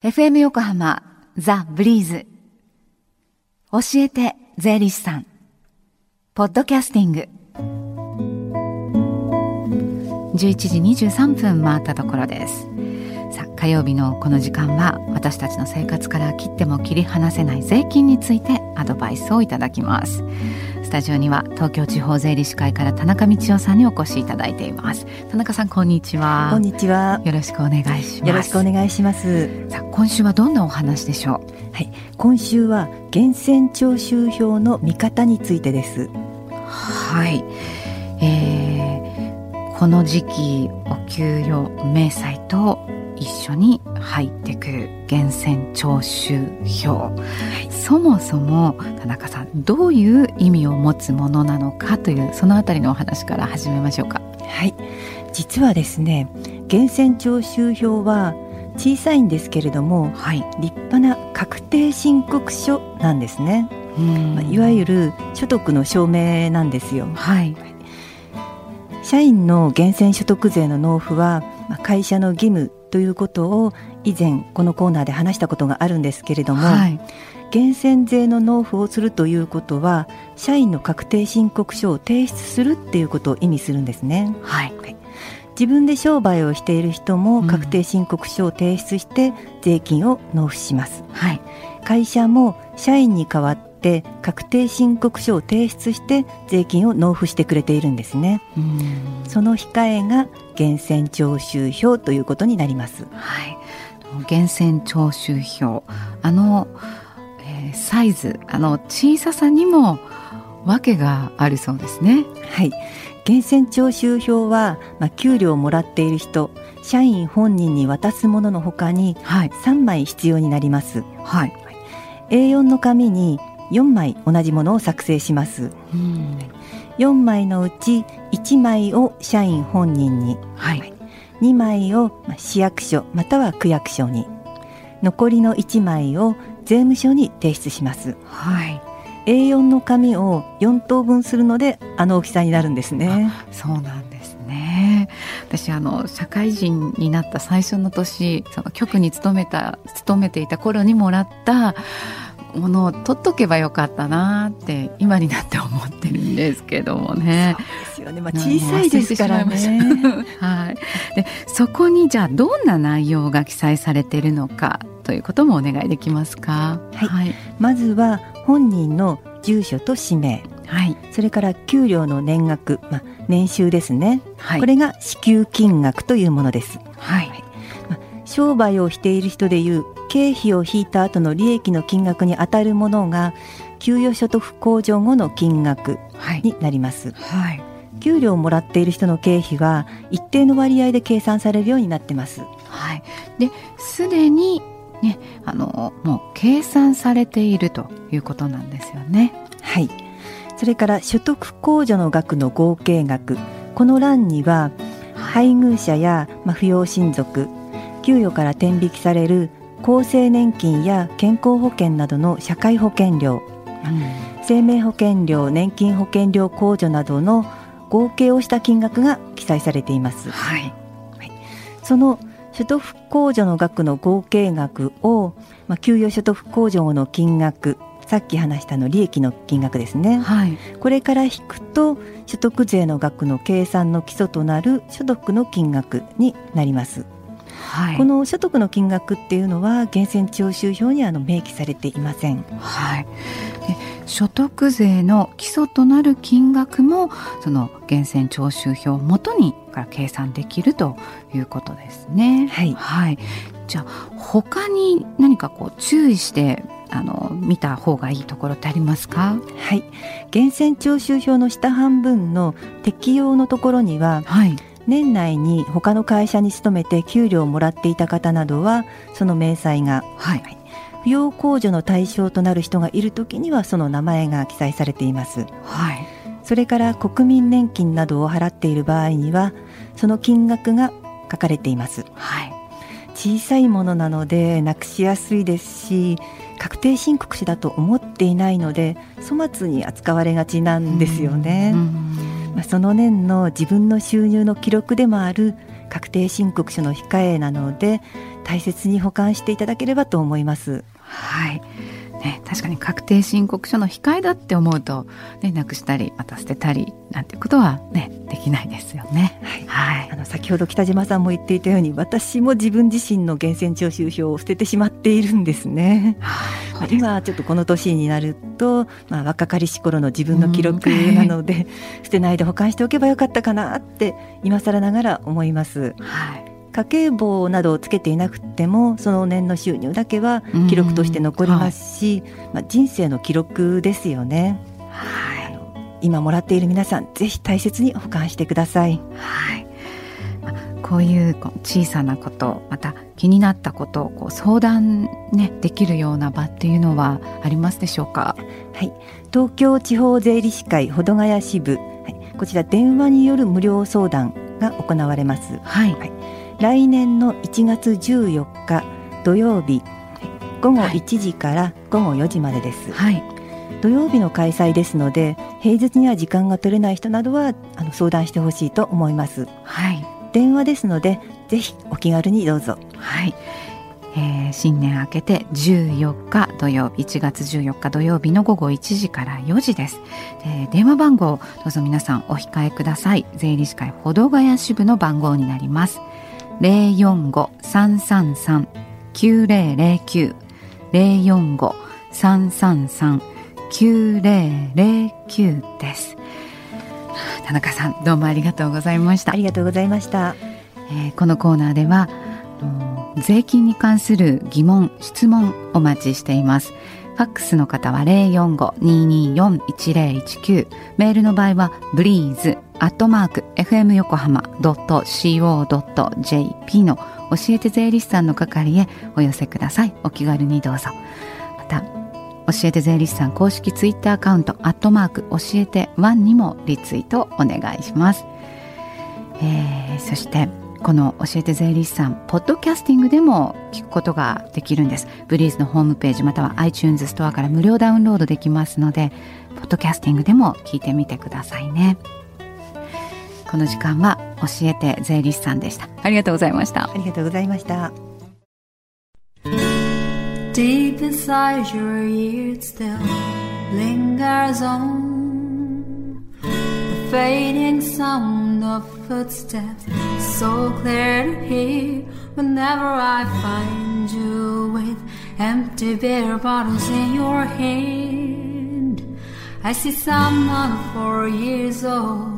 FM 横浜ザ・ブリーズ。教えて税理士さん。ポッドキャスティング。11時23分回ったところです。さあ火曜日のこの時間は私たちの生活から切っても切り離せない税金についてアドバイスをいただきます。スタジオには東京地方税理士会から田中道夫さんにお越しいただいています。田中さんこんにちは。こんにちは。よろしくお願いします。よろしくお願いします。さあ今週はどんなお話でしょう？はい。今週は源泉徴収票の見方についてです。はい。えー、この時期お給与明細と一緒に入ってくる源泉徴収票、はい、そもそも田中さんどういう意味を持つものなのかというそのあたりのお話から始めましょうか。はい。実はですね源泉徴収票は小さいんですけれども、はい、立派な確定申告書なんですね、まあ、いわゆる所得の証明なんですよ。はい。社員の源泉所得税の納付は会社の義務ということを以前このコーナーで話したことがあるんですけれども、はい、源泉税の納付をするということは社員の確定申告書を提出するっていうことを意味するんですね。はい、自分で商売をしている人も確定申告書を提出して税金を納付します。うんはい、会社も社員に代わって確定申告書を提出して税金を納付してくれているんですね。その控えが源泉徴収票ということになります。はい、源泉徴収票あの、えー、サイズあの小ささにも訳があるそうですね。はい。源泉徴収票は、まあ、給料をもらっている人社員本人に渡すもののほかに3枚必要になります、はい、A4 の紙に4枚同じものを作成します、うん、4枚のうち1枚を社員本人に、はい、2枚を市役所または区役所に。残りの1枚を税務署に提出します、はい、A4 の紙を4等分するのであの大きさになるんですね。そうなんですね。私あの社会人になった最初の年その局に勤めた勤めていた頃にもらったものを取っとけばよかったなって今になって思ってるんですけどもね。そうですよね。まあ小さいですからね。はい。でそこにじゃあどんな内容が記載されているのかということもお願いできますか？はい。はい、まずは本人の住所と氏名。はい。それから給料の年額、まあ年収ですね。はい。これが支給金額というものです。はい。まあ、商売をしている人でいう経費を引いた後の利益の金額に当たるものが給与所得控除後の金額になります、はい、給料をもらっている人の経費は一定の割合で計算されるようになってます。はい、ですでにねあのもう計算されているということなんですよね。はい。それから所得控除の額の合計額この欄には配偶者や、まあ、扶養親族給与から天引きされる厚生年金や健康保険などの社会保険料、うん、生命保険料年金保険料控除などの合計をした金額が記載されています、はい、はい、その所得控除の額の合計額を、まあ、給与所得控除後の金額さっき話したの利益の金額ですね、はい、これから引くと所得税の額の計算の基礎となる所得の金額になりますはい、この所得の金額っていうのは源泉徴収票にあの明記されていません。はい、所得税の基礎となる金額もその源泉徴収票をもとにから計算できるということですね。はい、はい、じゃあ他に何かこう注意してあの見た方がいいところってありますか？はい。源泉徴収票の下半分の適用のところには、はい、年内に他の会社に勤めて給料をもらっていた方などはその明細が、はい、扶養控除の対象となる人がいるときにはその名前が記載されています。はい、それから国民年金などを払っている場合にはその金額が書かれています。はい、小さいものなのでなくしやすいですし確定申告書だと思っていないので粗末に扱われがちなんですよね。うんうんまあ、その年の自分の収入の記録でもある確定申告書の控えなので大切に保管していただければと思います。はいね、確かに確定申告書の控えだって思うと、ね、なくしたりまた捨てたりなんてことはねできないですよね。はい、はい、あの先ほど北島さんも言っていたように私も自分自身の源泉徴収票を捨ててしまっているんですね。はあ、今ちょっとこの年になると、まあ、若かりし頃の自分の記録なので、捨てないで保管しておけばよかったかなって今更ながら思います。はい家計簿などをつけていなくてもその年の収入だけは記録として残りますし、はい、まあ、人生の記録ですよね。はい、今もらっている皆さんぜひ大切に保管してください。はい。こういう小さなことまた気になったことをこう相談、ね、できるような場っていうのはありますでしょうか、はい、東京地方税理士会保土ヶ谷支部、はい、こちら電話による無料相談が行われます。はい、はい来年の1月14日土曜日午後1時から午後4時までです、はい、土曜日の開催ですので平日には時間が取れない人などはあの相談してほしいと思います、はい、電話ですのでぜひお気軽にどうぞ。はい。えー、新年明けて14日土曜日1月14日土曜日の午後1時から4時です、えー、電話番号どうぞ皆さんお控えください。税理士会保土ヶ谷支部の番号になります零四五三三三九零零九。零四五三三三九零零九です。田中さんどうもありがとうございました。ありがとうございました、えー、このコーナーでは税金に関する疑問質問お待ちしています。ファックスの方は045-224-1019メールの場合はブリーズアットマーク FM 横浜 .co.jp の教えて税理士さんの係へお寄せください。お気軽にどうぞ。また教えて税理士さん公式ツイッターアカウントアットマーク教えてワンにもリツイートお願いします、えー、そしてこの教えて税理士さんポッドキャスティングでも聞くことができるんです。ブリーズのホームページまたは iTunes ストアから無料ダウンロードできますのでポッドキャスティングでも聞いてみてくださいね。この時間は教えて税理士さんでしたありがとうございましたありがとうございました Deep inside your ears still lingers on fading sound of footsteps so clear to hear whenever I find you with empty beer bottles in your hand. I see someone four years old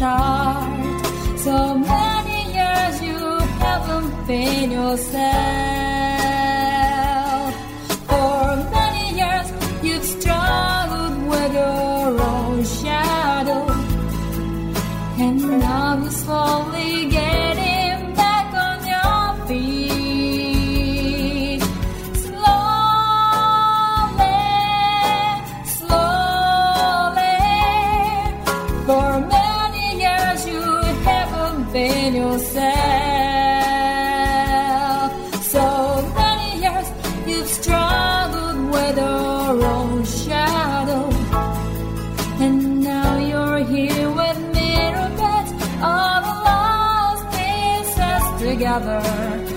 start. So many years you haven't been yourself. For many years you've struggled with your own shadow. And now you slowly get. another.